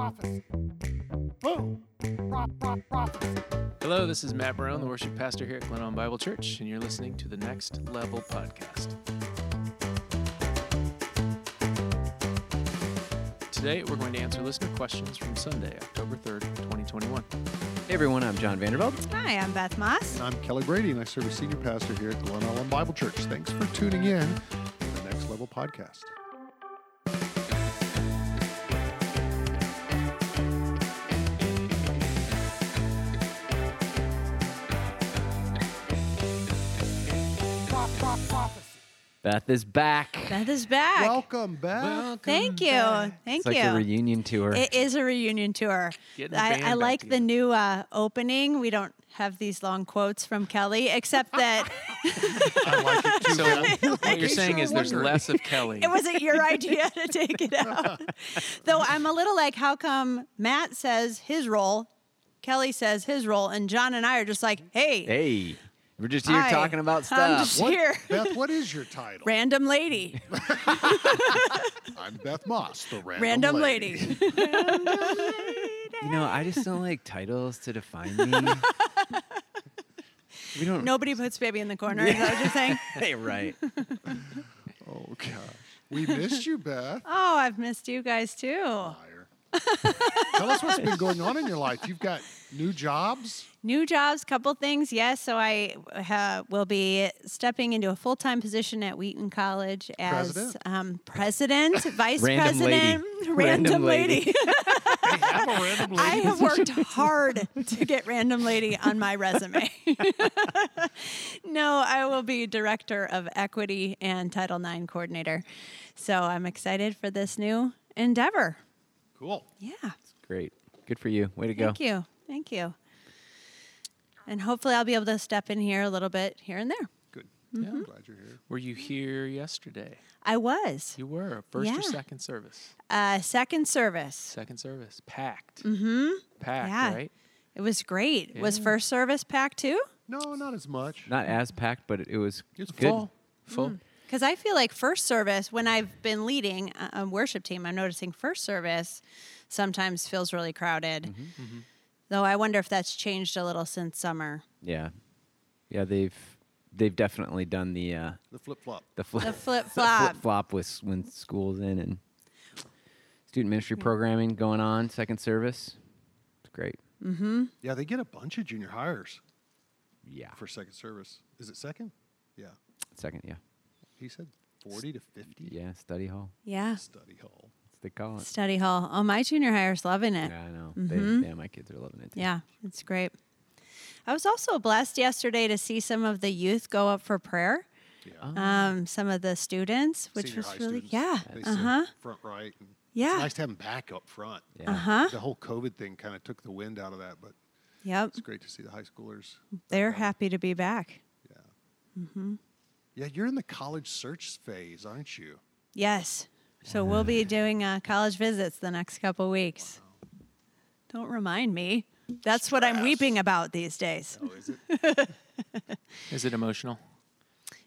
prophecy. Boom. Prop, prop, prophecy. Hello, this is Matt Marron, the worship pastor here at Glen Bible Church, and you're listening to the Next Level Podcast. Today, we're going to answer listener questions from Sunday, October 3rd, 2021. Hey everyone, I'm John Vandervelde. Hi, I'm Beth Maas. And I'm Kelly Brady, and I serve as senior pastor here at Glen Ellyn Bible Church. Thanks for tuning in to the Next Level Podcast. Beth is back. Beth is back. Welcome back. Welcome Thank you. back. Thank it's like you. a reunion tour. it is a reunion tour. Getting the band I, I like the new uh, opening. We don't have these long quotes from Kelly, except that I like it too. So, Beth. what you're saying you're is there's wondering. less of Kelly. it wasn't your idea to take it out. Though I'm a little like, how come Matt says his role, Kelly says his role, and John and I are just like, hey, hey, we're just here hi, talking about stuff. I'm stuff. just What- here. Beth, what is your title? Random lady. I'm Beth Maas, the random, lady. Random lady. You know, I just don't like titles to define me. we don't. Nobody puts baby in the corner. Is that what you're saying? Hey, right. Oh, gosh. We missed you, Beth. Oh, I've missed you guys too. Liar. Tell us what's been going on in your life. You've got new jobs. New jobs, couple things. Yes, so I uh, will be stepping into a full time position at Wheaton College as President? um, president, vice Random president, lady. random, Random lady. lady. They have a random lady. I have worked hard to get random lady on my resume. no, I will be director of equity and Title IX coordinator. So I'm excited for this new endeavor. Cool. Yeah. Great. Good for you. Way to go. Thank you. Thank you. And hopefully I'll be able to step in here a little bit here and there. Good. Mm-hmm. I'm glad you're here. Were you here yesterday? I was. You were. First Yeah. or second service? Uh, second service. Second service. Packed. Mm-hmm. Packed, Yeah. right? It was great. Was first service packed too? No, not as much. Not as packed, but it, it was It's good. Full. Full. Because I feel like first service, when I've been leading a, a worship team, I'm noticing first service sometimes feels really crowded. Mm-hmm, Though I wonder if that's changed a little since summer. Yeah. Yeah, they've they've definitely done the uh, The flip flop. the flip The flip flop. flip flop with when school's in and student ministry programming going on. Second service. It's great. Mhm. Yeah, they get a bunch of junior hires Yeah. for second service. Is it second? Yeah. Second, yeah. He said 40 to 50 Yeah, study hall. Yeah. study hall. That's what they call it. Study hall. Oh, my junior hire's loving it. Yeah, I know. Mm-hmm. They, yeah, my kids are loving it. Too. Yeah, it's great. I was also blessed yesterday to see some of the youth go up for prayer. Yeah. Um, some of the students, which Senior was high really students, yeah, They uh huh, front right. And Yeah. It's nice to have them back up front. Yeah. uh huh. The whole COVID thing kind of took the wind out of that, but Yep, it's great to see the high schoolers. they're happy to be back. Yeah. Yeah, you're in the college search phase, aren't you? Yes. So we'll be doing uh, college visits the next couple weeks. Don't remind me. That's what I'm weeping about these days. Oh, is it? Is it emotional?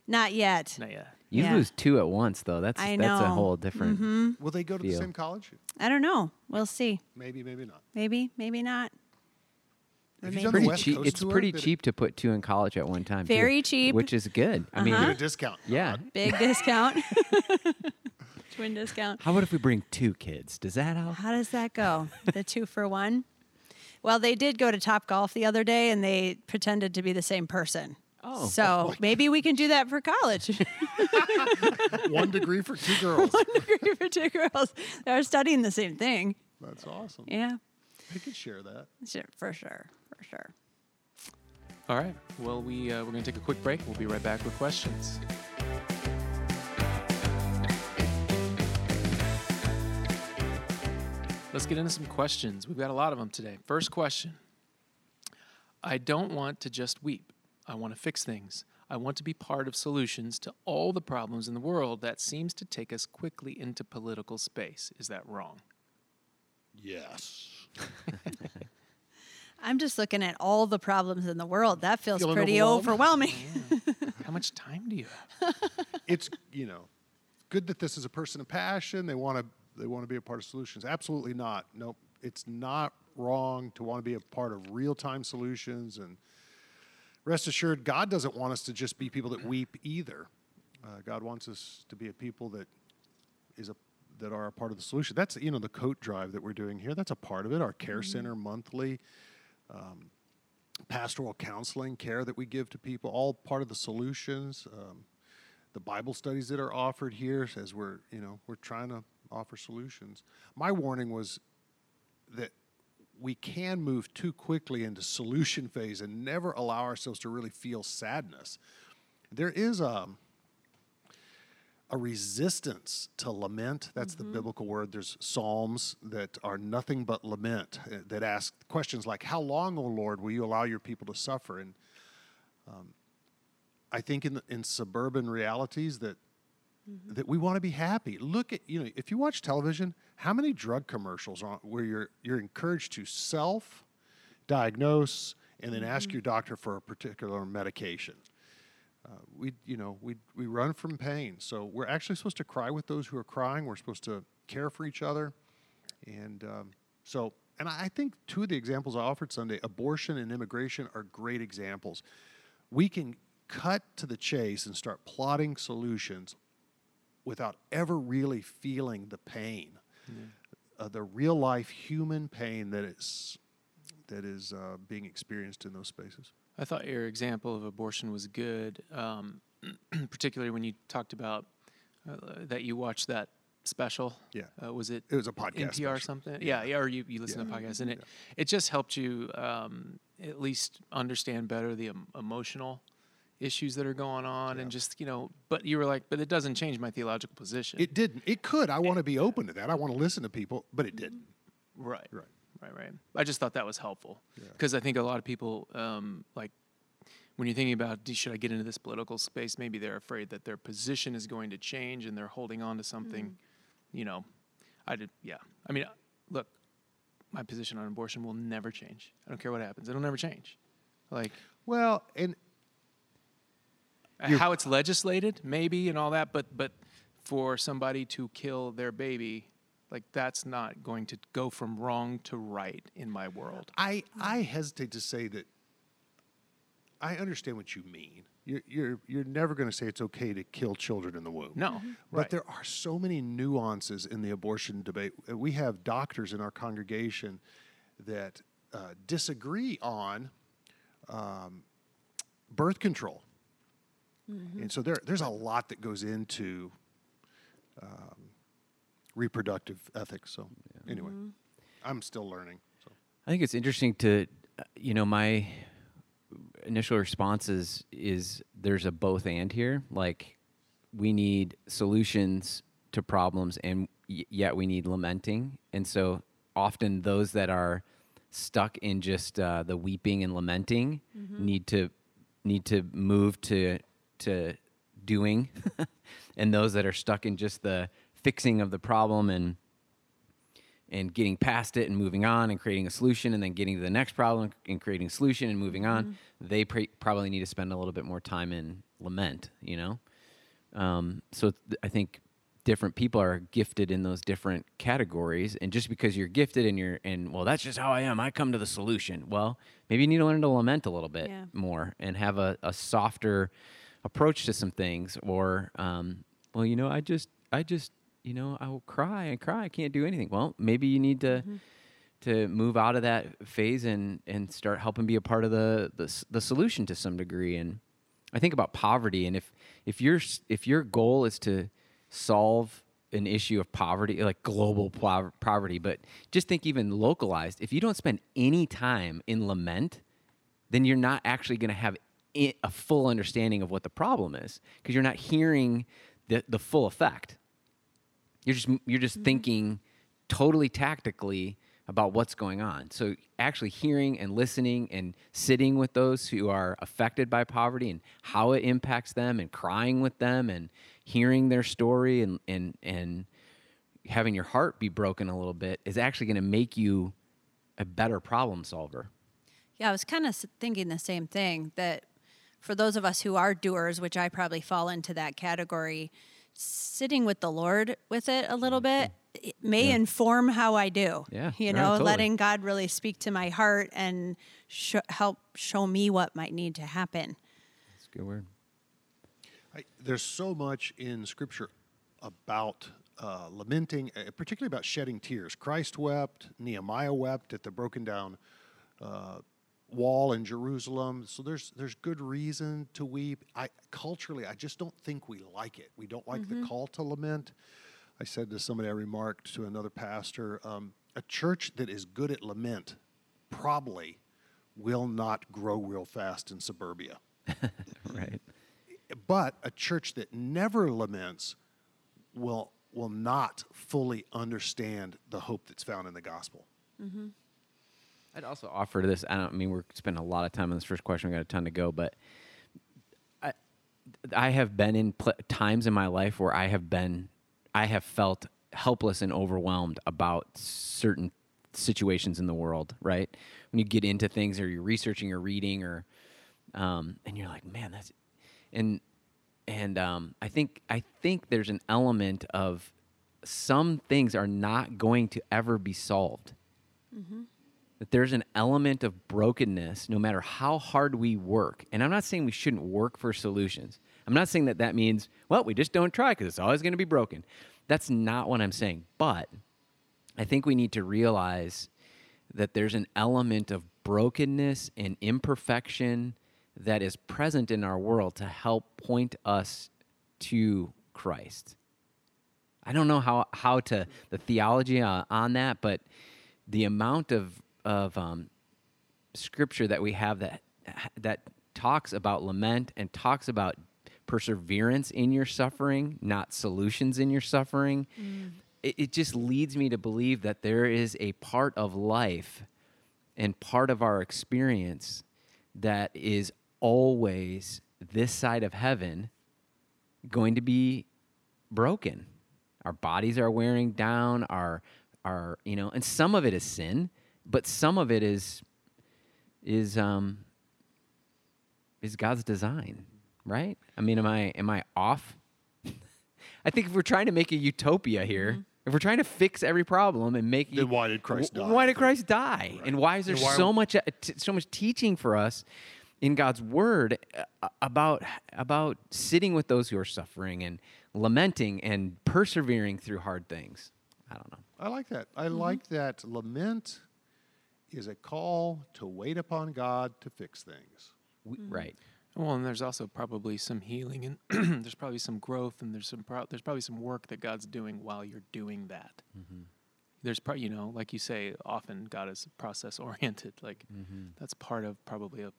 Not yet. Not yet. You Yeah. lose two at once though. That's I that's a know. Mm-hmm. whole different. Will they go to the same college? I don't know. We'll see. Maybe, maybe not. Maybe, maybe not. Or Have you maybe- the Pretty West cheap. Coast It's tour? pretty Did it- cheap to put two in college at one time. too, Very cheap. which is good. I mean, Get Uh-huh. a discount. yeah. Big discount. Twin discount. How about if we bring two kids? Does that help? How does that go? The two for one? Well, they did go to Top Golf the other day and they pretended to be the same person. Oh. So maybe we can do that for college. One degree for two girls. One degree for two girls They're studying the same thing. That's awesome. Yeah, I could share that. sure, for sure, for sure. All right. Well, we, uh, we're going to take a quick break. We'll be right back with questions. Let's get into some questions. We've got a lot of them today. First question I don't want to just weep. I want to fix things. I want to be part of solutions to all the problems in the world that seems to take us quickly into political space. Is that wrong? Yes. I'm just looking at all the problems in the world. That feels Feeling pretty overwhelmed? overwhelming. How much time do you have? It's you know, good that this is a person of passion. They want to they want to be a part of solutions. Absolutely not. Nope. it's not wrong to want to be a part of real time solutions. And rest assured, God doesn't want us to just be people that weep either. Uh, God wants us to be a people that is a that are a part of the solution. That's you know the coat drive that we're doing here. That's a part of it. Our care center monthly, um, pastoral counseling care that we give to people, all part of the solutions. Um, the Bible studies that are offered here, as we're you know we're trying to offer solutions. My warning was that we can move too quickly into solution phase and never allow ourselves to really feel sadness. There is a a resistance to lament. That's the biblical word. There's psalms that are nothing but lament uh, that ask questions like, "How long, O Lord, will you allow your people to suffer?" And um, I think in the, in suburban realities that that we want to be happy. Look at you know if you watch television, how many drug commercials are on, where you're you're encouraged to self diagnose and then ask your doctor for a particular medication. Uh, we you know we we run from pain, so we're actually supposed to cry with those who are crying. We're supposed to care for each other, and um, so and I think two of the examples I offered Sunday, abortion and immigration, are great examples. We can cut to the chase and start plotting solutions without ever really feeling the pain, uh, the real life human pain that is that is uh, being experienced in those spaces. I thought your example of abortion was good, um, particularly when you talked about uh, that you watched that special. Yeah. Uh, was it? It was a podcast NPR or special. something. Yeah, yeah. Or you, you listen to podcasts, and it it just helped you um, at least understand better the em- emotional issues that are going on, and just you know. But you were like, but it doesn't change my theological position. It didn't. It could. I want to be open to that. I want to listen to people, but it didn't. Right. Right. Right. Right. I just thought that was helpful because I think a lot of people, um, like, when you're thinking about should I get into this political space, maybe they're afraid that their position is going to change and they're holding on to something. You know, I did. Yeah. I mean, uh, look, my position on abortion will never change. I don't care what happens. It'll never change. Like Well, and how it's legislated, maybe, and all that, but but for somebody to kill their baby, like that's not going to go from wrong to right in my world. I I hesitate to say that. I understand what you mean. You're you're you're never going to say it's okay to kill children in the womb. No, But right. there are so many nuances in the abortion debate. Uh, We have doctors in our congregation that uh, disagree on um, birth control. And so there, there's a lot that goes into um, reproductive ethics. So, anyway, I'm still learning. So. I think it's interesting to, uh, you know, my initial response is, is there's a both and here. Like, we need solutions to problems, and y- yet we need lamenting. And so often those that are stuck in just uh, the weeping and lamenting need to need to move to to doing, and those that are stuck in just the fixing of the problem and and getting past it and moving on and creating a solution and then getting to the next problem and creating a solution and moving on they pr- probably need to spend a little bit more time in lament you know? Um, so th- i think different people are gifted in those different categories and just because you're gifted and you're and well that's just how i am. I come to the solution. Well maybe you need to learn to lament a little bit Yeah. more and have a, a softer approach to some things or um, well you know i just i just you know i will cry and cry i can't do anything. Well maybe you need to mm-hmm. to move out of that phase and and start helping be a part of the the, the solution to some degree. And i think about poverty and if if your if your goal is to solve an issue of poverty like global po- poverty but just think even localized if you don't spend any time in lament then you're not actually going to have a full understanding of what the problem is because you're not hearing the, the full effect you're just you're just mm-hmm. thinking totally tactically about what's going on. So actually hearing and listening and sitting with those who are affected by poverty and how it impacts them and crying with them and hearing their story and and and having your heart be broken a little bit is actually going to make you a better problem solver. Yeah, I was kind of thinking the same thing that for those of us who are doers, which I probably fall into that category, sitting with the Lord with it a little bit it may inform how I do. Yeah, You yeah, know, totally. letting God really speak to my heart and sh- help show me what might need to happen. That's a good word. I, there's so much in Scripture about uh, lamenting, uh, particularly about shedding tears. Christ wept, Nehemiah wept at the broken down uh, wall in Jerusalem. So there's there's good reason to weep. I culturally, I just don't think we like it. We don't like the call to lament. I said to somebody, I remarked to another pastor, um, a church that is good at lament probably will not grow real fast in suburbia Right. but a church that never laments will will not fully understand the hope that's found in the gospel. I'd also offer this. I don't I mean we're spending a lot of time on this first question. We got a ton to go, but I I have been in pl- times in my life where I have been I have felt helpless and overwhelmed about certain situations in the world. Right when you get into things or you're researching or reading or um, and you're like, man, that's and and um, I think I think there's an element of some things are not going to ever be solved that there's an element of brokenness no matter how hard we work. And I'm not saying we shouldn't work for solutions. I'm not saying that that means, well, we just don't try because it's always going to be broken. That's not what I'm saying. But I think we need to realize that there's an element of brokenness and imperfection that is present in our world to help point us to Christ. I don't know how how to the theology uh, on that, but the amount of of um, scripture that we have that that talks about lament and talks about perseverance in your suffering, not solutions in your suffering. It, it just leads me to believe that there is a part of life and part of our experience that is always this side of heaven going to be broken. Our bodies are wearing down, our our you know, and some of it is sin, but some of it is is um is God's design, right? I mean, am I am I off? I think if we're trying to make a utopia here, if we're trying to fix every problem and make Then why did Christ w- die? Why did Christ die? And why is there why- so much uh, so much teaching for us in God's word uh, about about sitting with those who are suffering and lamenting and persevering through hard things? I don't know. I like that. I like that lament is a call to wait upon God to fix things. We, hmm. Right. Well, and there's also probably some healing, and there's probably some growth, and there's some pro- there's probably some work that God's doing while you're doing that. Mm-hmm. There's pro- you know, like you say, often God is process oriented. Like mm-hmm. that's part of probably a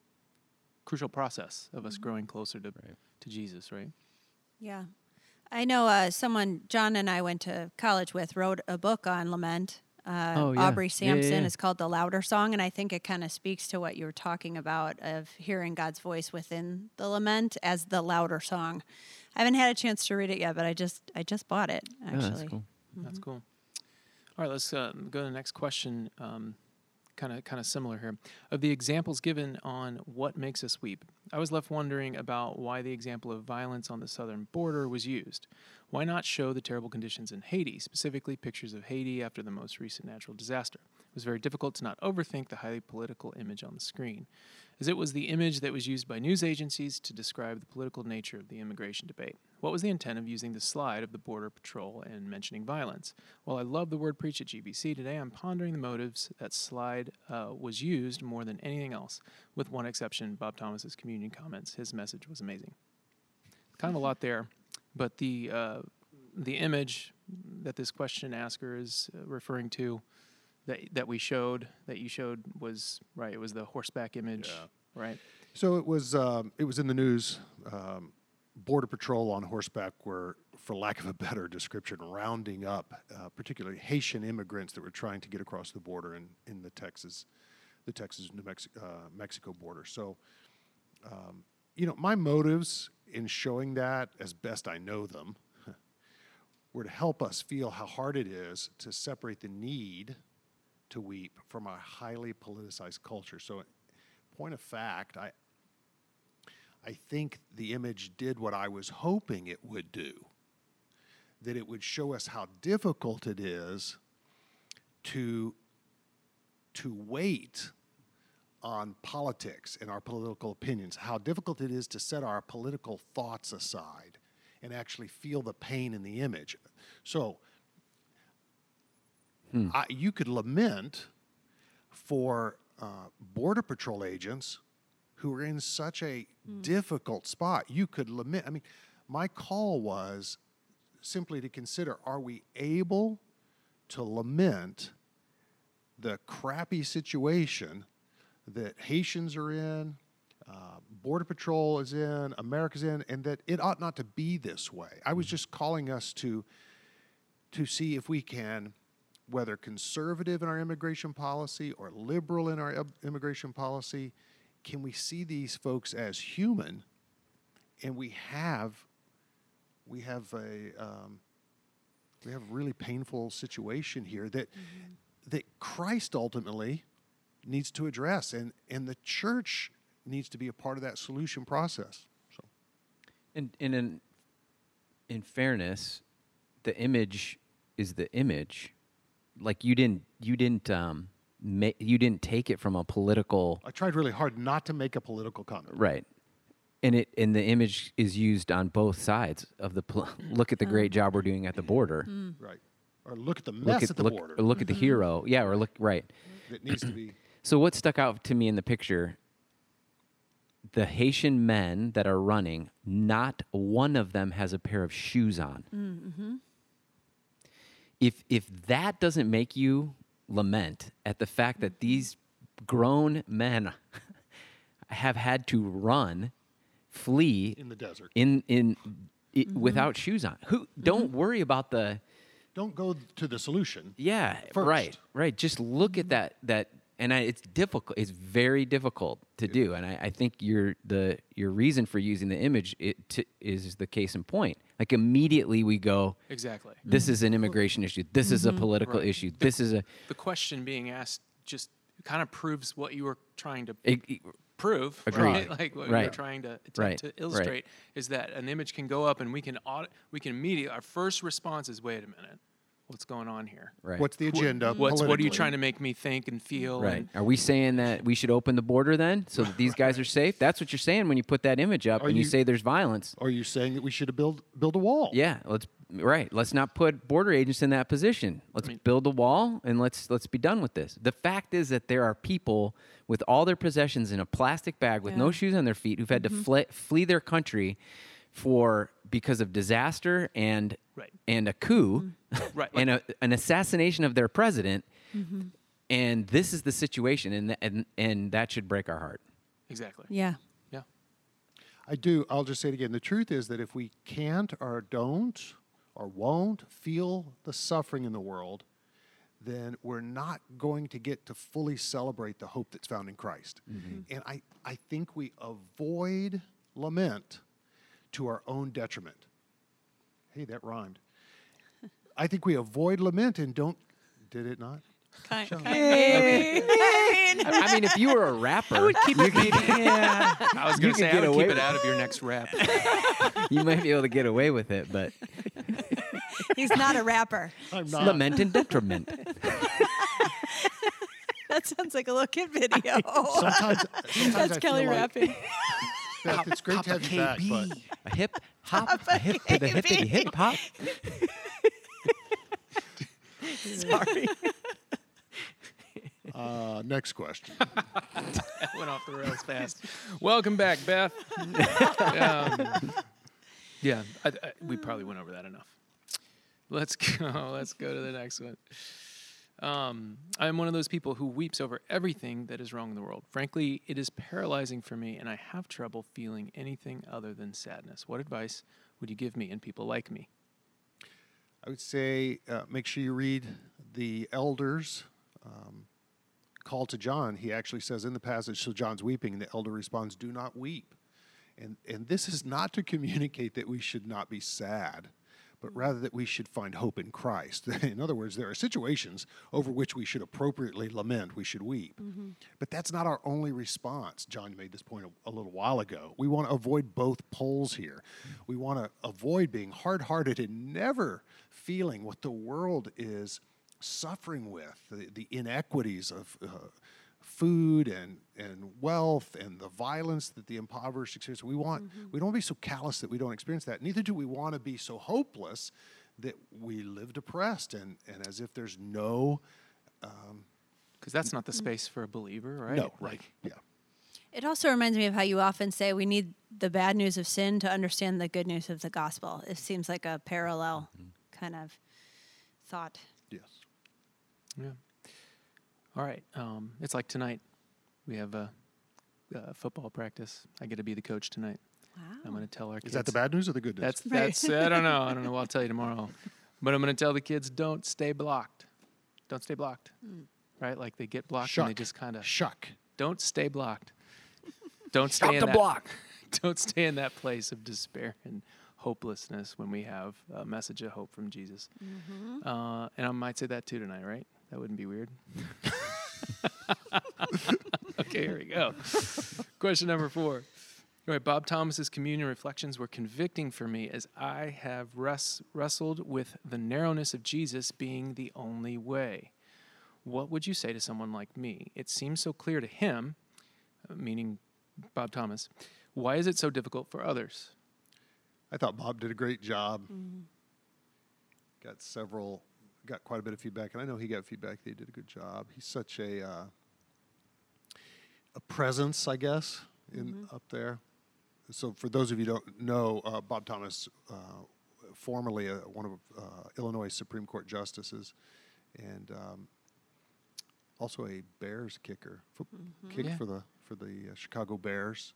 crucial process of us mm-hmm. growing closer to to Jesus, right? Yeah. I know uh, someone John and I went to college with wrote a book on lament. Uh, Oh, yeah. Aubrey Yeah, yeah, Sampson. yeah. It's called The Louder Song, and I think it kind of speaks to what you were talking about of hearing God's voice within the lament as the louder song. I haven't had a chance to read it yet, but I just I just bought it Yeah, actually. that's cool. That's cool. All right, let's uh, go to the next question. Kind of, kind of similar here. Of the examples given on what makes us weep, I was left wondering about why the example of violence on the southern border was used. Why not show the terrible conditions in Haiti, specifically pictures of Haiti after the most recent natural disaster? It was very difficult to not overthink the highly political image on the screen, as it was the image that was used by news agencies to describe the political nature of the immigration debate. What was the intent of using the slide of the Border Patrol and mentioning violence? While I love the word preach at GBC, today I'm pondering the motives that slide uh, was used more than anything else, with one exception Bob Thomas's communion comments. His message was amazing. Kind of a lot there, but the, uh, the image that this question asker is uh, referring to that, that we showed, that you showed, was right. It was the horseback image, right? So it was um, it was in the news. Um, Border Patrol on horseback were, for lack of a better description, rounding up uh, particularly Haitian immigrants that were trying to get across the border in, in the Texas, the Texas New Mexico, uh, Mexico border. So, um, you know, my motives in showing that, as best I know them, were to help us feel how hard it is to separate the need to weep from a highly politicized culture. So, point of fact, I I think the image did what I was hoping it would do. that it would show us how difficult it is to to wait on politics and our political opinions, how difficult it is to set our political thoughts aside and actually feel the pain in the image. So I, you could lament for uh, border patrol agents who are in such a difficult spot. You could lament. I mean, my call was simply to consider: Are we able to lament the crappy situation that Haitians are in, uh, Border Patrol is in, America's in, and that it ought not to be this way? I was just calling us to to see if we can, whether conservative in our immigration policy or liberal in our immigration policy, can we see these folks as human? And we have, we have a, um, we have a really painful situation here that that Christ ultimately needs to address, and and the church needs to be a part of that solution process. So. And, and in, in fairness, the image is the image. Like you didn't you didn't um ma- you didn't take it from a political I tried really hard not to make a political comment. right. And it and the image is used on both sides of the pol- look at the great job we're doing at the border. Hmm. Right. Or look at the Look mess at at the look, border or look at the mm-hmm. hero. Yeah, or look right. that needs to be. So what stuck out to me in the picture? The Haitian men that are running, not one of them has a pair of shoes on. Mm, mm-hmm. If if that doesn't make you lament at the fact that mm-hmm. these grown men have had to run, flee in the desert. in in i mm-hmm. without shoes on, who mm-hmm. don't worry about the Don't go to the solution. yeah, first. right, right. Just look at that that, and I, it's difficult. It's very difficult to do, and I, I think your the your reason for using the image it t- is the case in point. Like immediately we go, Exactly. this is an immigration issue. This is a mm-hmm. political Right. issue. This is a The question being asked just kind of proves what you were trying to it- it- prove, Agreed. right? Like what you were Right. trying to attempt Right. to Right. illustrate is that an image can go up and we can audit, we can immediately our first response is wait a minute, what's going on here? right. What's the agenda? What's what are you politically? trying to make me think and feel? Right. And, Are we saying that we should open the border then so that these guys are safe? That's what you're saying when you put that image up Are and you, you- say there's violence. Are you saying that we should build build a wall? Yeah, let's right. Let's not put border agents in that position. Let's mean- build a wall and let's let's be done with this. The fact is that there are people with all their possessions in a plastic bag with no shoes on their feet who've had to mm-hmm. fle- flee their country for because of disaster and Right. and a coup mm-hmm. Right, and a, an assassination of their president. Mm-hmm. And this is the situation, and, th- and and that should break our heart. exactly. Yeah. Yeah. I do. I'll just say it again. The truth is that if we can't or don't or won't feel the suffering in the world, then we're not going to get to fully celebrate the hope that's found in Christ. Mm-hmm. And I, I think we avoid lament to our own detriment. Hey, that rhymed. I think we avoid lament and don't. Did it not? Kind, Shall- maybe. I mean, if you were a rapper, you, could, yeah, I was going to say I would keep it out of your next rap. you might be able to get away with it, but He's not a rapper. I'm not. lament and detriment. That sounds like a little kid video. Sometimes, sometimes That's I Kelly feel like, rapping. Beth, it's great to have you back, but A hip hop, a hip to the hippity hip hop. Sorry. uh, next question. That went off the rails fast. Welcome back, Beth. um, yeah, I, I, we probably went over that enough. Let's go. Let's go to the next one. Um, I am one of those people who weeps over everything that is wrong in the world. Frankly, it is paralyzing for me, and I have trouble feeling anything other than sadness. What advice would you give me and people like me? I would say uh, make sure you read the elders' um, call to John. He actually says in the passage, so John's weeping, and the elder responds, Do not weep. And, and this is not to communicate that we should not be sad, but rather that we should find hope in Christ. in other words, there are situations over which we should appropriately lament, we should weep. But that's not our only response. John made this point a, a little while ago. We want to avoid both poles here. We want to avoid being hard hearted and never feeling what the world is suffering with the, the inequities of. Uh, food and, and wealth and the violence that the impoverished experience. We want mm-hmm. we don't want to be so callous that we don't experience that. Neither do we want to be so hopeless that we live depressed and, and as if there's no um, Because that's not the mm. space for a believer, right? no right yeah It also reminds me of how you often say we need the bad news of sin to understand the good news of the gospel. It seems like a parallel mm-hmm. kind of thought. yes Yeah. All right. Um, it's like tonight. We have a, uh football practice. I get to be the coach tonight. I'm going to tell our kids. is that the bad news or the good news That's Right. that's. I don't know. I don't know. I'll tell you tomorrow. But I'm going to tell the kids don't stay blocked. Don't stay blocked. Right? Like they get blocked and they just kind of shuck don't stay blocked. Don't stay Stop in the that, block. Don't stay in that place of despair and hopelessness when we have a message of hope from Jesus. Uh, and I might say that too tonight, right? That wouldn't be weird. okay, here we go. Question number four. All right, Bob Thomas's communion reflections were convicting for me as I have wres- wrestled with the narrowness of Jesus being the only way. What would you say to someone like me? It seems so clear to him, uh, meaning Bob Thomas. Why is it so difficult for others? I thought Bob did a great job. Got several, got quite a bit of feedback, and I know he got feedback that he did a good job. He's such a uh, a presence, I guess, in up there. So, for those of you who don't know, uh, Bob Thomas, uh, formerly uh, one of uh, Illinois Supreme Court justices, and um, also a Bears kicker, Fo- kicked Yeah. for the for the uh, Chicago Bears,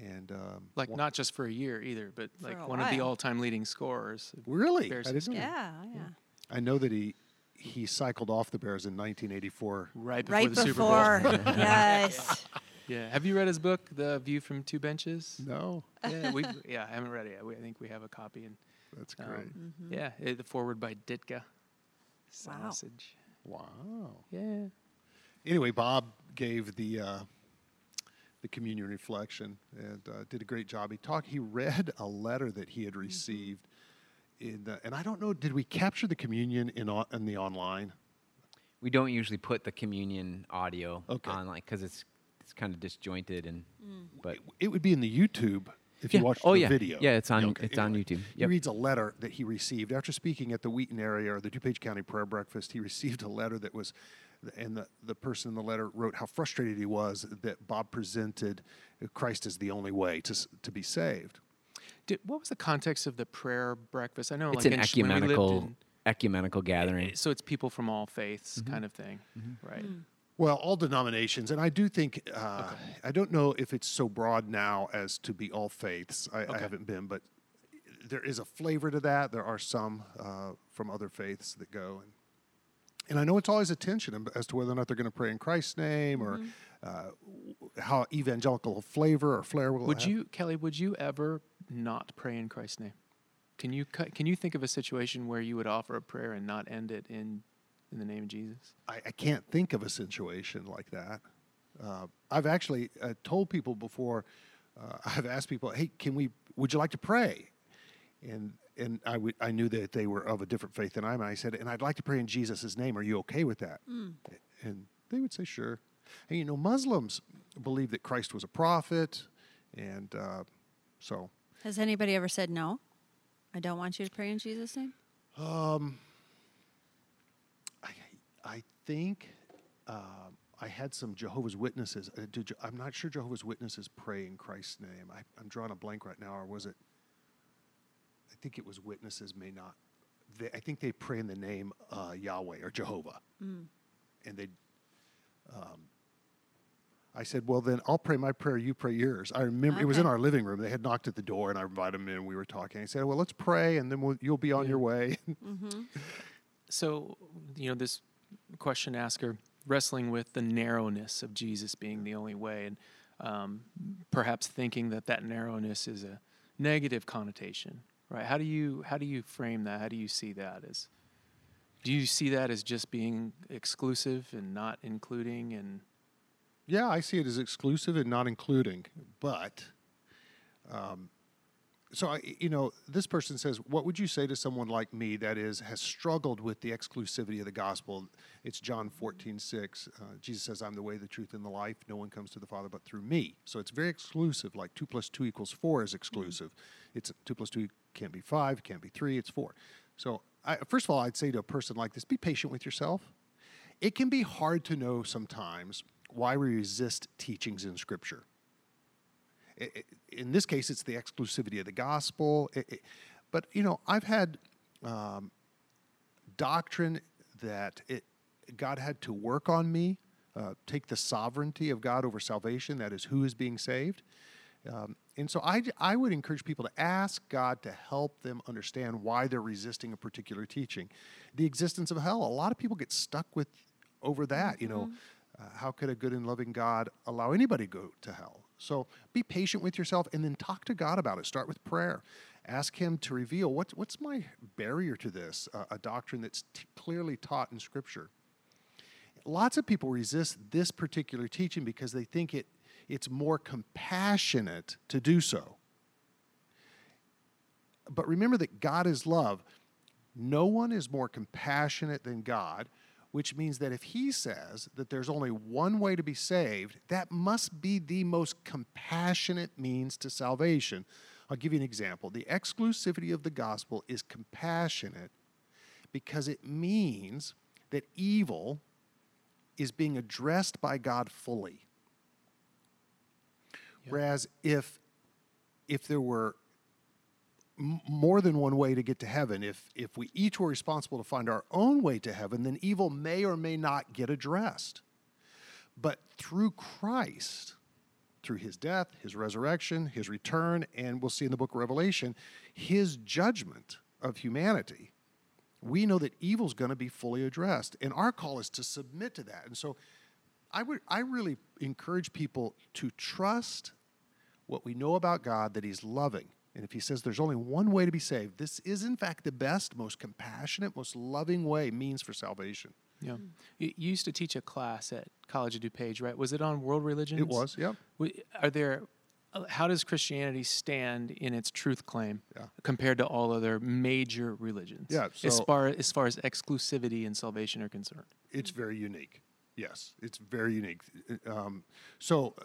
and um, Like one- not just for a year either, but For like a one of the all-time leading scorers. of Really? Bears I didn't know history. Yeah, yeah. I know that he he cycled off the Bears in 1984. Right before Right the Super Bowl. before. yes. Yeah. Have you read his book, The View from Two Benches? No, yeah, we yeah, I haven't read it yet. We, I think we have a copy and that's um, great. yeah, it, the foreword by Ditka. Wow. Sausage. Wow. Yeah. Anyway, Bob gave the uh, the communion reflection and uh, did a great job. He talked. He read a letter that he had received in, the, and I don't know. Did we capture the communion in on, in the online? We don't usually put the communion audio Okay. on like because it's it's kind of disjointed and mm. but It would be in the YouTube if Yeah. you watch Oh, the yeah. video. Yeah, it's on- it's on YouTube. He reads a letter that he received after speaking at the Wheaton area or the DuPage County Prayer Breakfast. He received a letter that was, and the, the person in the letter wrote how frustrated he was that Bob presented Christ as the only way to, to be saved. Did, what was the context of the prayer breakfast? I know it's like an in Sh- when we lived ecumenical in- ecumenical gathering. so it's people from all faiths Mm-hmm. kind of thing, right? Well, all denominations, and I do think uh, I don't know if it's so broad now as to be all faiths. I, I haven't been, but there is a flavor to that. There are some uh, from other faiths that go, and and I know it's always a tension as to whether or not they're going to pray in Christ's name or uh, how evangelical flavor or flair will. Would have. you, Kelly? Would you ever not pray in Christ's name? Can you cu- can you think of a situation where you would offer a prayer and not end it in in the name of Jesus? I, I can't think of a situation like that. Uh, I've actually uh, told people before. Uh, I've asked people, "Hey, can we? Would you like to pray?" And and I I knew that they were of a different faith than I am. And I said, "And I'd like to pray in Jesus' name. Are you okay with that?" And they would say, "Sure." And you know, Muslims believe that Christ was a prophet, and uh, so Has anybody ever said no? I don't want you to pray in Jesus' name? Um, I, I think um, I had some Jehovah's Witnesses. Uh, did I'm not sure Jehovah's Witnesses pray in Christ's name. I, I'm drawing a blank right now, or was it? I think it was Witnesses may not. They, I think they pray in the name uh, Yahweh or Jehovah, and they. Um, I said, "Well, then I'll pray my prayer. You pray yours." I remember it was in our living room. They had knocked at the door, and I invited them in. and We were talking. I said, "Well, let's pray, and then we'll, you'll be on your way." So, you know, this question asker wrestling with the narrowness of Jesus being the only way, and um, perhaps thinking that that narrowness is a negative connotation, Right. How do you how do you frame that? How do you see that as do you see that as just being exclusive and not including and Yeah, I see it as exclusive and not including. But, um, so I, you know, this person says, "What would you say to someone like me that is has struggled with the exclusivity of the gospel?" It's John fourteen six. Uh, Jesus says, "I'm the way, the truth, and the life. No one comes to the Father but through me." So it's very exclusive. Like two plus two equals four is exclusive. It's two plus two can't be five, can't be three. It's four. So I, first of all, I'd say to a person like this, be patient with yourself it can be hard to know sometimes why we resist teachings in Scripture. In this case, it's the exclusivity of the gospel. But, you know, I've had um, doctrine that it, God had to work on me, uh, take the sovereignty of God over salvation, that is, who is being saved. Um, and so I, I would encourage people to ask God to help them understand why they're resisting a particular teaching. The existence of hell, a lot of people get stuck with over that. You know, how could a good and loving God allow anybody to go to hell? So be patient with yourself and then talk to God about it. Start with prayer. Ask Him to reveal what's, what's my barrier to this, uh, a doctrine that's t- clearly taught in Scripture lots of people resist this particular teaching because they think it it's more compassionate to do so. But remember that God is love. No one is more compassionate than God, which means that if he says that there's only one way to be saved, that must be the most compassionate means to salvation. I'll give you an example. The exclusivity of the gospel is compassionate because it means that evil is being addressed by God fully. Whereas if if there were more than one way to get to heaven, if if we each were responsible to find our own way to heaven, then evil may or may not get addressed. But through Christ, through his death, his resurrection, his return, and we'll see in the book of Revelation, his judgment of humanity, we know that evil's going to be fully addressed. And our call is to submit to that. And so I would I really encourage people to trust what we know about God that he's loving. And if he says there's only one way to be saved, this is in fact the best, most compassionate, most loving way means for salvation. yeah. You, used to teach a class at College of DuPage, right? Was it on world religions? It was, yep. W- Are there uh, how does Christianity stand in its truth claim Yeah. compared to all other major religions? Yeah, as far as far as exclusivity and salvation are concerned. It's very unique. Yes, it's very unique. Um, so, uh,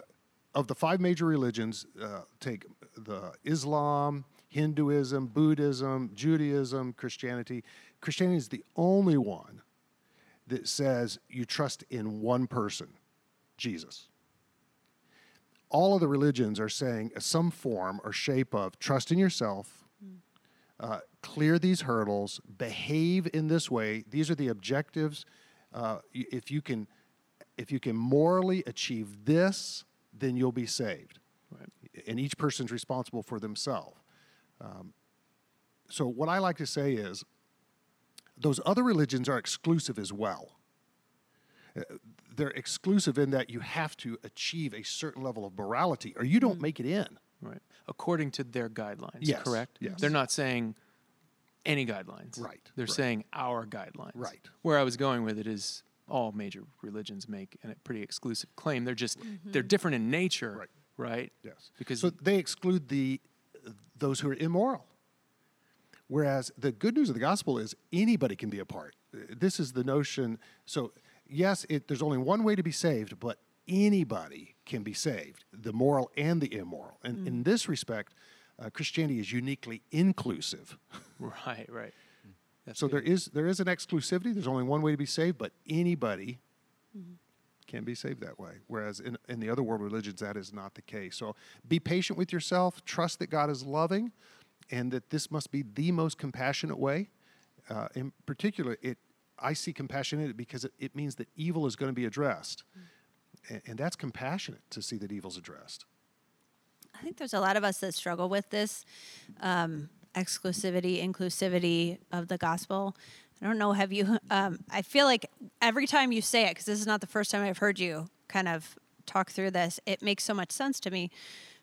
of the five major religions, uh, take the Islam, Hinduism, Buddhism, Judaism, Christianity. Christianity is the only one that says you trust in one person, Jesus. All of the religions are saying some form or shape of trust in yourself, uh, clear these hurdles, behave in this way. These are the objectives. Uh, if you can, if you can morally achieve this, then you'll be saved. Right. And each person's responsible for themselves. Um, so what I like to say is, those other religions are exclusive as well. Uh, They're exclusive in that you have to achieve a certain level of morality, or you don't make it in. Right. According to their guidelines, Yes, correct? yes. They're not saying any guidelines. Right, They're right. saying our guidelines. Right. Where I was going with it is all major religions make a pretty exclusive claim. They're just they're different in nature. Right. Right? Yes. Because so they exclude the those who are immoral. Whereas the good news of the gospel is anybody can be a part. This is the notion. So yes, it, there's only one way to be saved, but anybody can be saved, the moral and the immoral. And in this respect, uh, Christianity is uniquely inclusive. right, right. That's So good. there is there is an exclusivity. There's only one way to be saved, but anybody can be saved that way. Whereas in, in the other world religions, that is not the case. So be patient with yourself. Trust that God is loving, and that this must be the most compassionate way. Uh, in particular, it I see compassion in it because it, it means that evil is going to be addressed, and, and that's compassionate to see that evil's addressed. I think there's a lot of us that struggle with this um, exclusivity, inclusivity of the gospel. I don't know. Have you? Um, I feel like every time you say it, because this is not the first time I've heard you kind of talk through this, it makes so much sense to me.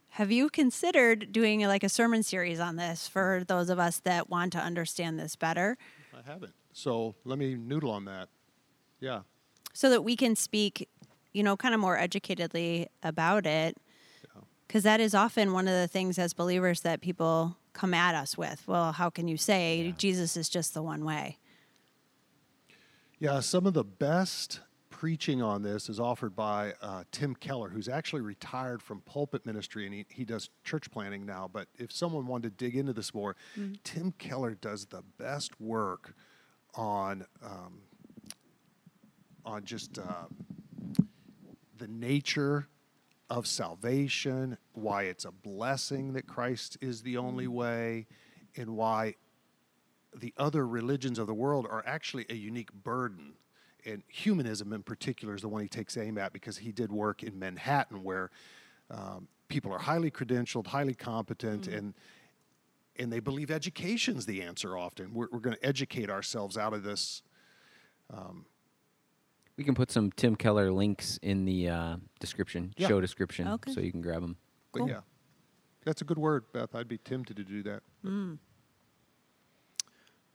Have you considered doing like a sermon series on this for those of us that want to understand this better I haven't. So let me noodle on that. Yeah. so that we can speak, you know, kind of more educatedly about it? Because that is often one of the things as believers that people come at us with. Well, how can you say Jesus is just the one way? Yeah, some of the best preaching on this is offered by uh, Tim Keller, who's actually retired from pulpit ministry and he, he does church planning now. But if someone wanted to dig into this more, Tim Keller does the best work on um, on just uh, the nature of salvation, why it's a blessing that Christ is the only way, and why the other religions of the world are actually a unique burden. And humanism, in particular, is the one he takes aim at because he did work in Manhattan where um, people are highly credentialed, highly competent, and and they believe education's the answer often. We're, we're going to educate ourselves out of this. We can put some Tim Keller links in the uh, description, Yeah. show description, Okay. so you can grab them. But yeah, that's a good word, Beth. I'd be tempted to do that.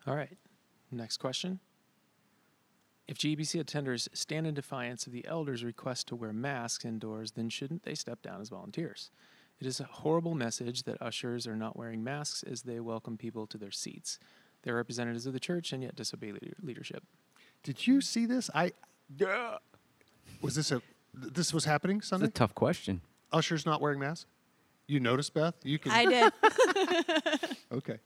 All right. Next question. If GBC attenders stand in defiance of the elders' request to wear masks indoors, then shouldn't they step down as volunteers? It is a horrible message that ushers are not wearing masks as they welcome people to their seats. They're representatives of the church and yet disobey leader- leadership. Did you see this? I yeah. Was this a this was happening It's Sunday? a tough question. Ushers not wearing masks. You noticed, Beth? You can. I did. Okay.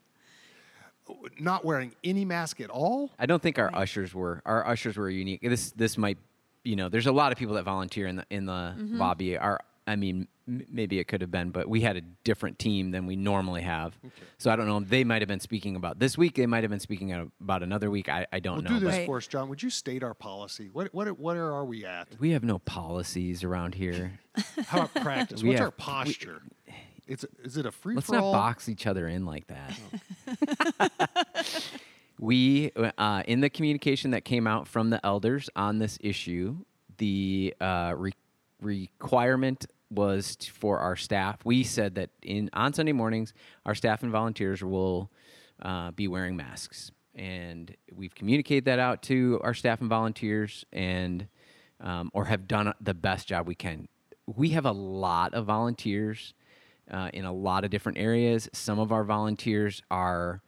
Not wearing any mask at all? I don't think our ushers were. Our ushers were unique. This this might, you know, there's a lot of people that volunteer in the in the Mm-hmm. lobby. Our I mean, m- maybe it could have been, but we had a different team than we normally have. So I don't know. They might have been speaking about this week. They might have been speaking about another week. I, I don't Well, know. do this but Right. for us, John. Would you state our policy? What what where are we at? we have no policies around here. How about practice? What's have- our posture? It's is it a free Let's not all? box each other in like that. we, uh, in the communication that came out from the elders on this issue, the uh, re- requirement was t- for our staff. We said that in on Sunday mornings, our staff and volunteers will uh, be wearing masks, and we've communicated that out to our staff and volunteers, and um, or have done the best job we can. We have a lot of volunteers uh, in a lot of different areas. Some of our volunteers are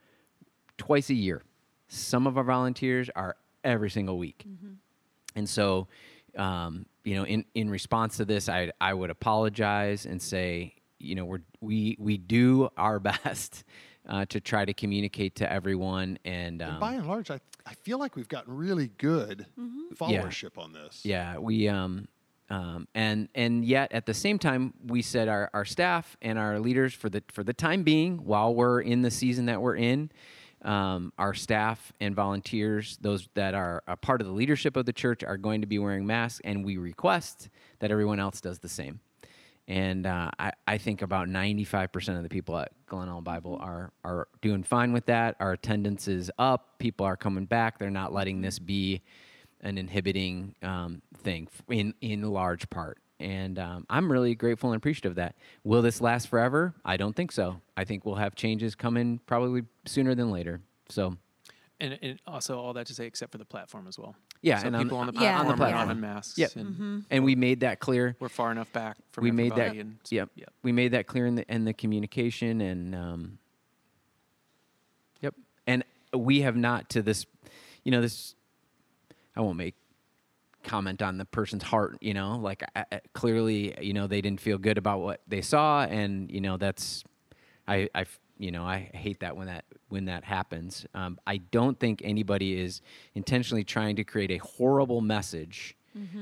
twice a year. Some of our volunteers are every single week. And so, um, you know, in, in response to this, I, I would apologize and say, you know, we're, we, we do our best uh, to try to communicate to everyone. And, um, And by and large, I I feel like we've gotten really good followership on this. Yeah, we um, um, and and yet at the same time, we said our, our staff and our leaders for the for the time being, while we're in the season that we're in, um, our staff and volunteers, those that are a part of the leadership of the church, are going to be wearing masks, and we request that everyone else does the same. And uh, I, I think about 95% of the people at Glen Bible are, are doing fine with that. Our attendance is up. People are coming back. They're not letting this be an inhibiting um, thing in, in large part. And um, I'm really grateful and appreciative of that. Will this last forever? I don't think so. I think we'll have changes coming probably sooner than later. So, And, and also all that to say, except for the platform as well. Yeah, so and people the- on the Yeah, platform on the are not platform. in masks. Yep. And and we made that clear. we're far enough back from we made that and s- yep, yep. we made that clear in the in the communication and um, yep and we have not to this you know this i won't make comment on the person's heart you know? Like I, I- clearly you know they didn't feel good about what they saw and you know that's i i you know i hate that when that when that happens. Um, i don't think anybody is intentionally trying to create a horrible message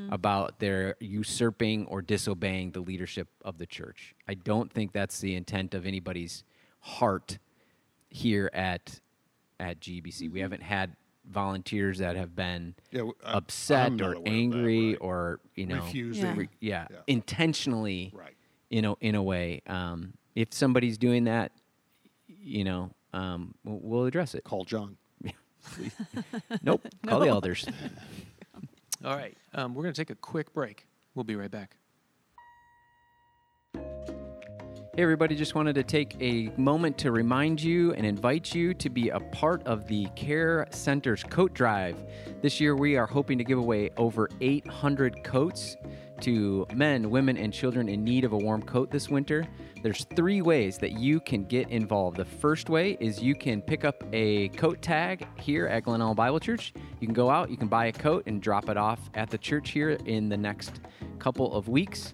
about their usurping or disobeying the leadership of the church. I don't think that's the intent of anybody's heart here at at gbc we haven't had volunteers that have been Yeah, w- I- upset or aware of that, angry right. or you know Refusing. Yeah. re- yeah, Yeah. intentionally Right. in a in a way um, if somebody's doing that you know um, we'll, we'll address it Call John. nope call the elders All right. Um, we're going to take a quick break. We'll be right back. Hey, everybody, just wanted to take a moment to remind you and invite you to be a part of the Care Center's Coat Drive. This year, we are hoping to give away over 800 coats to men, women, and children in need of a warm coat this winter. There's three ways that you can get involved. The first way is you can pick up a coat tag here at Glen Ellyn Bible Church. You can go out, you can buy a coat, and drop it off at the church here in the next couple of weeks.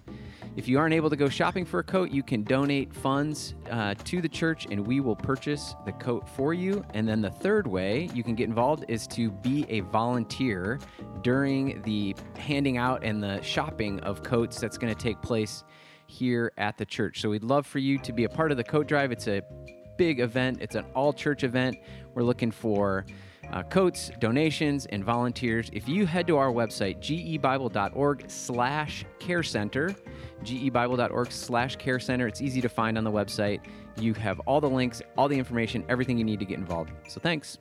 If you aren't able to go shopping for a coat, you can donate funds uh, to the church and we will purchase the coat for you. And then the third way you can get involved is to be a volunteer during the handing out and the shopping of coats that's going to take place here at the church. So we'd love for you to be a part of the coat drive. It's a big event, it's an all church event. We're looking for uh, coats, donations, and volunteers. If you head to our website, gebible.org slash care center, gebible.org slash care center, it's easy to find on the website. You have all the links, all the information, everything you need to get involved. So thanks.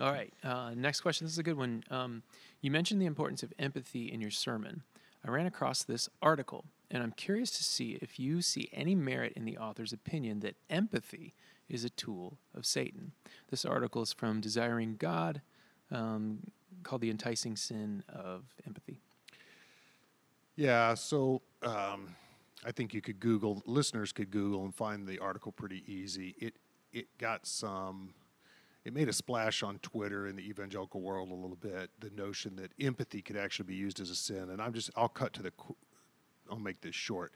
All right. Uh, next question. This is a good one. Um, you mentioned the importance of empathy in your sermon. I ran across this article, and I'm curious to see if you see any merit in the author's opinion that empathy is a tool of Satan. This article is from Desiring God, um, called The Enticing Sin of Empathy. Yeah, so um, I think you could Google, listeners could Google and find the article pretty easy. It it got some, it made a splash on Twitter in the evangelical world a little bit. The notion that empathy could actually be used as a sin, and I'm just I'll cut to the, qu- I'll make this short.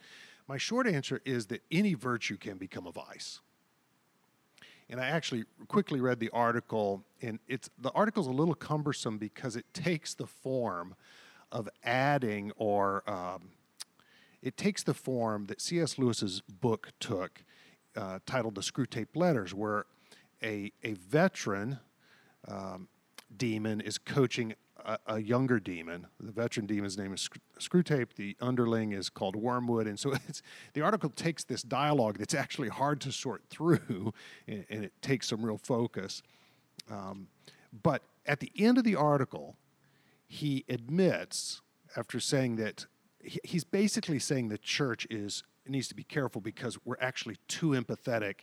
My short answer is that any virtue can become a vice. And I actually quickly read the article, and it's the article's a little cumbersome because it takes the form of adding or um, it takes the form that C.S. Lewis's book took, uh, titled "The Screwtape Letters," where a a veteran um, demon is coaching a, younger demon. The veteran demon's name is Sc- Screwtape. The underling is called Wormwood, and so it's the article takes this dialogue that's actually hard to sort through, and, and it takes some real focus. Um, but at the end of the article, he admits, after saying that, he- he's basically saying the church is needs to be careful because we're actually too empathetic,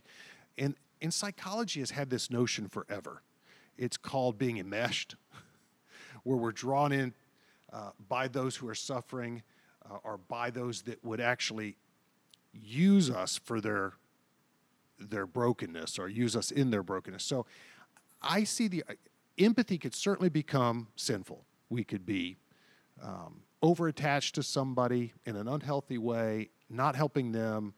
and and psychology has had this notion forever. It's called being enmeshed, where we're drawn in uh, by those who are suffering, uh, or by those that would actually use us for their their brokenness or use us in their brokenness. So I see the empathy could certainly become sinful. We could be um, over attached to somebody in an unhealthy way, not helping them,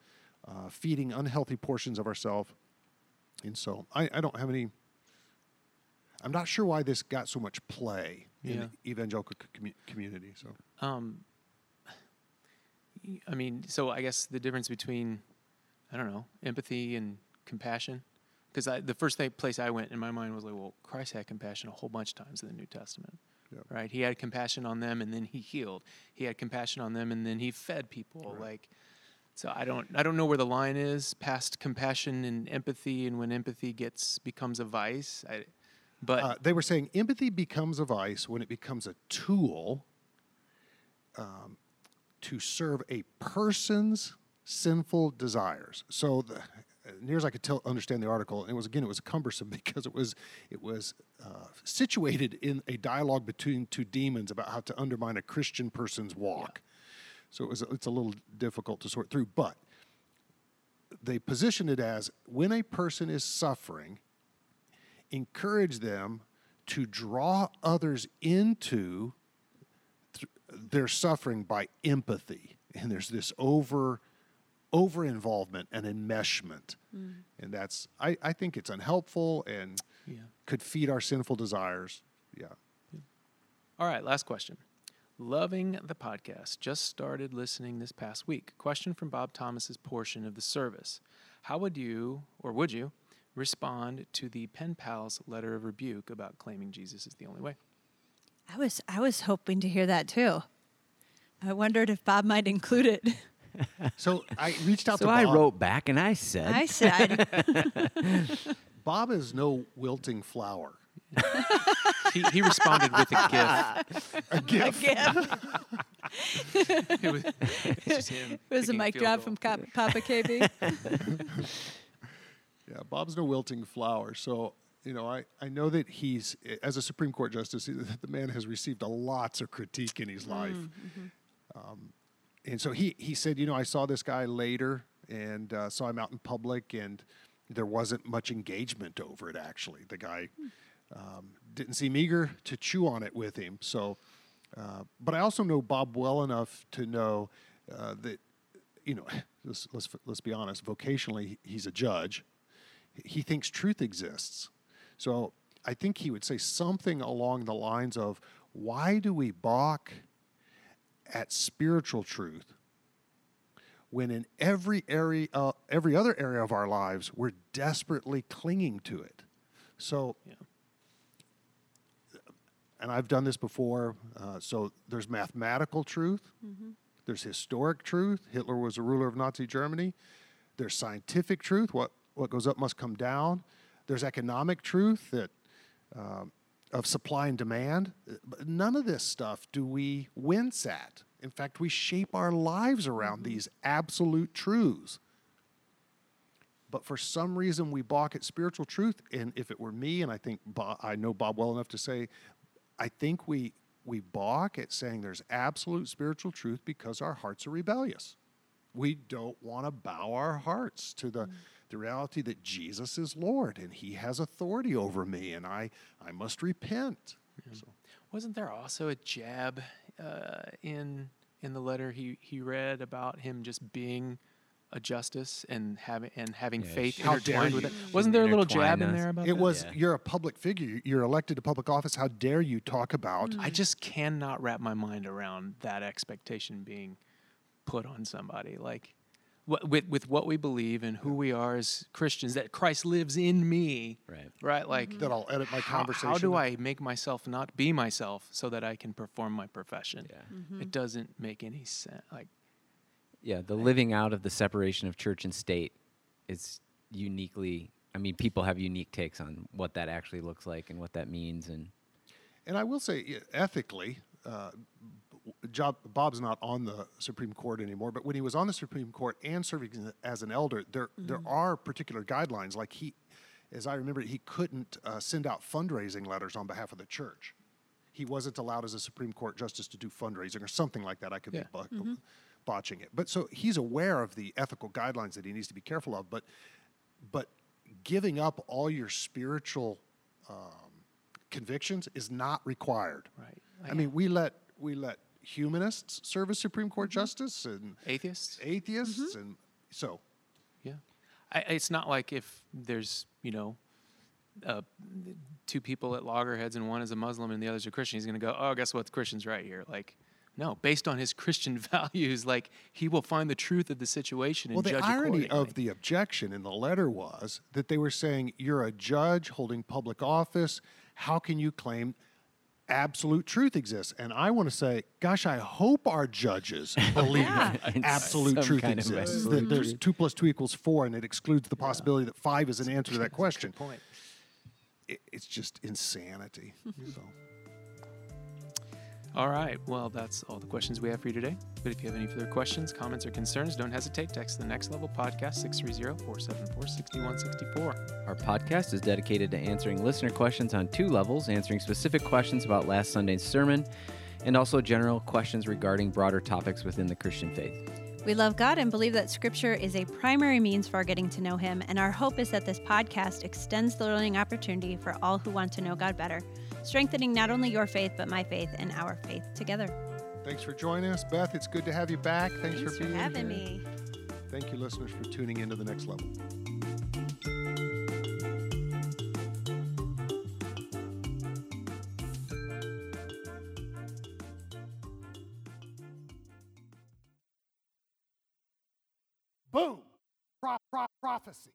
uh, feeding unhealthy portions of ourselves. And so I, I don't have any. I'm not sure why this got so much play in Yeah. the evangelical commu- community. So Um, I mean, so I guess the difference between, I don't know, empathy and compassion, because the first thing, place I went in my mind was like, well, Christ had compassion a whole bunch of times in the New Testament, Yep. right? He had compassion on them and then he healed. He had compassion on them and then he fed people. Like, so I don't, I don't know where the line is past compassion and empathy, and when empathy gets becomes a vice. I, but uh, they were saying empathy becomes a vice when it becomes a tool um, to serve a person's sinful desires. So, the, near as I could tell, understand the article, and it was again, it was cumbersome because it was it was uh, situated in a dialogue between two demons about how to undermine a Christian person's walk. So it was it's a little difficult to sort through, but they position it as when a person is suffering, encourage them to draw others into th- their suffering by empathy. And there's this over over involvement and enmeshment. Mm. And that's I, I think it's unhelpful and yeah. could feed our sinful desires. Yeah. All right, last question. Loving the podcast. Just started listening this past week. Question from Bob Thomas's portion of the service. How would you, or would you, respond to the pen pal's letter of rebuke about claiming Jesus is the only way? I was I was hoping to hear that too. I wondered if Bob might include it. So I reached out So to I wrote back and I said, I said, Bob is no wilting flower. He, he responded with a gift. A gift. it was, it's just him. It was a mic drop goal. from Cop- Papa KB. Yeah, Bob's no wilting flower. So, you know, I, I know that he's, as a Supreme Court justice, the man has received a lots of critique in his life. Um, and so he, he said, you know, I saw this guy later and uh, saw him out in public, and there wasn't much engagement over it, actually. The guy um, didn't seem eager to chew on it with him. So, uh, but I also know Bob well enough to know uh, that, you know, let's, let's, let's be honest, vocationally, he's a judge he thinks truth exists. So I think he would say something along the lines of, why do we balk at spiritual truth when in every area, uh, every other area of our lives, we're desperately clinging to it? So, Yeah. and I've done this before. Uh, so there's mathematical truth, there's historic truth. Hitler was a ruler of Nazi Germany. There's scientific truth. What what goes up must come down. There's economic truth that um, of supply and demand. But none of this stuff do we wince at. In fact, we shape our lives around these absolute truths. But for some reason, we balk at spiritual truth. And if it were me, and I think Bob, I know Bob well enough to say, I think we we balk at saying there's absolute spiritual truth because our hearts are rebellious. We don't want to bow our hearts to the, the reality that Jesus is Lord and He has authority over me, and I I must repent. So, Wasn't there also a jab uh, in in the letter he, he read about him just being a justice and having and having Yeah, faith sh- How dare intertwined with it? Wasn't there a little jab Intertwine in there about it that? was Yeah. you're a public figure. You're elected to public office. How dare you talk about? I just cannot wrap my mind around that expectation being put on somebody. Like, wh- with with what we believe and who we are as Christians, that Christ lives in me. Right. Right. Like That I'll edit my conversation. how do I make myself not be myself so that I can perform my profession? Yeah. It doesn't make any sense. Like, Yeah, the living out of the separation of church and state is uniquely. I mean, people have unique takes on what that actually looks like and what that means, and And I will say, ethically, uh, Job, Bob's not on the Supreme Court anymore. But when he was on the Supreme Court and serving as an elder, there there are particular guidelines. Like he, as I remember, he couldn't uh, send out fundraising letters on behalf of the church. He wasn't allowed as a Supreme Court justice to do fundraising or something like that. I could Yeah. be bo- botching it, but so he's aware of the ethical guidelines that he needs to be careful of. But but giving up all your spiritual um, convictions is not required. Right. I mean, we let we let humanists serve as Supreme Court justice and atheists. atheists, and so Yeah. I, it's not like if there's, you know, uh, two people at loggerheads and one is a Muslim and the other's a Christian, he's going to go, oh, guess what? The Christian's right here. Like, no, based on his Christian values, like, he will find the truth of the situation and well, the judge irony of the objection in the letter was that they were saying you're a judge holding public office. How can you claim absolute truth exists? And I want to say, gosh, I hope our judges believe Yeah. absolute truth exists. That there's two plus two equals four, and it excludes the possibility that five is an answer to that question. point. It, it's just insanity. so. All right. Well, that's all the questions we have for you today. But if you have any further questions, comments, or concerns, don't hesitate. Text the Next Level Podcast 630 474 6164. Our podcast is dedicated to answering listener questions on two levels answering specific questions about last Sunday's sermon and also general questions regarding broader topics within the Christian faith. We love God and believe that Scripture is a primary means for our getting to know Him, and our hope is that this podcast extends the learning opportunity for all who want to know God better, strengthening not only your faith, but my faith and our faith together. Thanks for joining us, Beth. It's good to have you back. Thanks, Thanks for for being having here. me. Thank you, listeners, for tuning into the next level. Boom. Pro- pro- prophecy.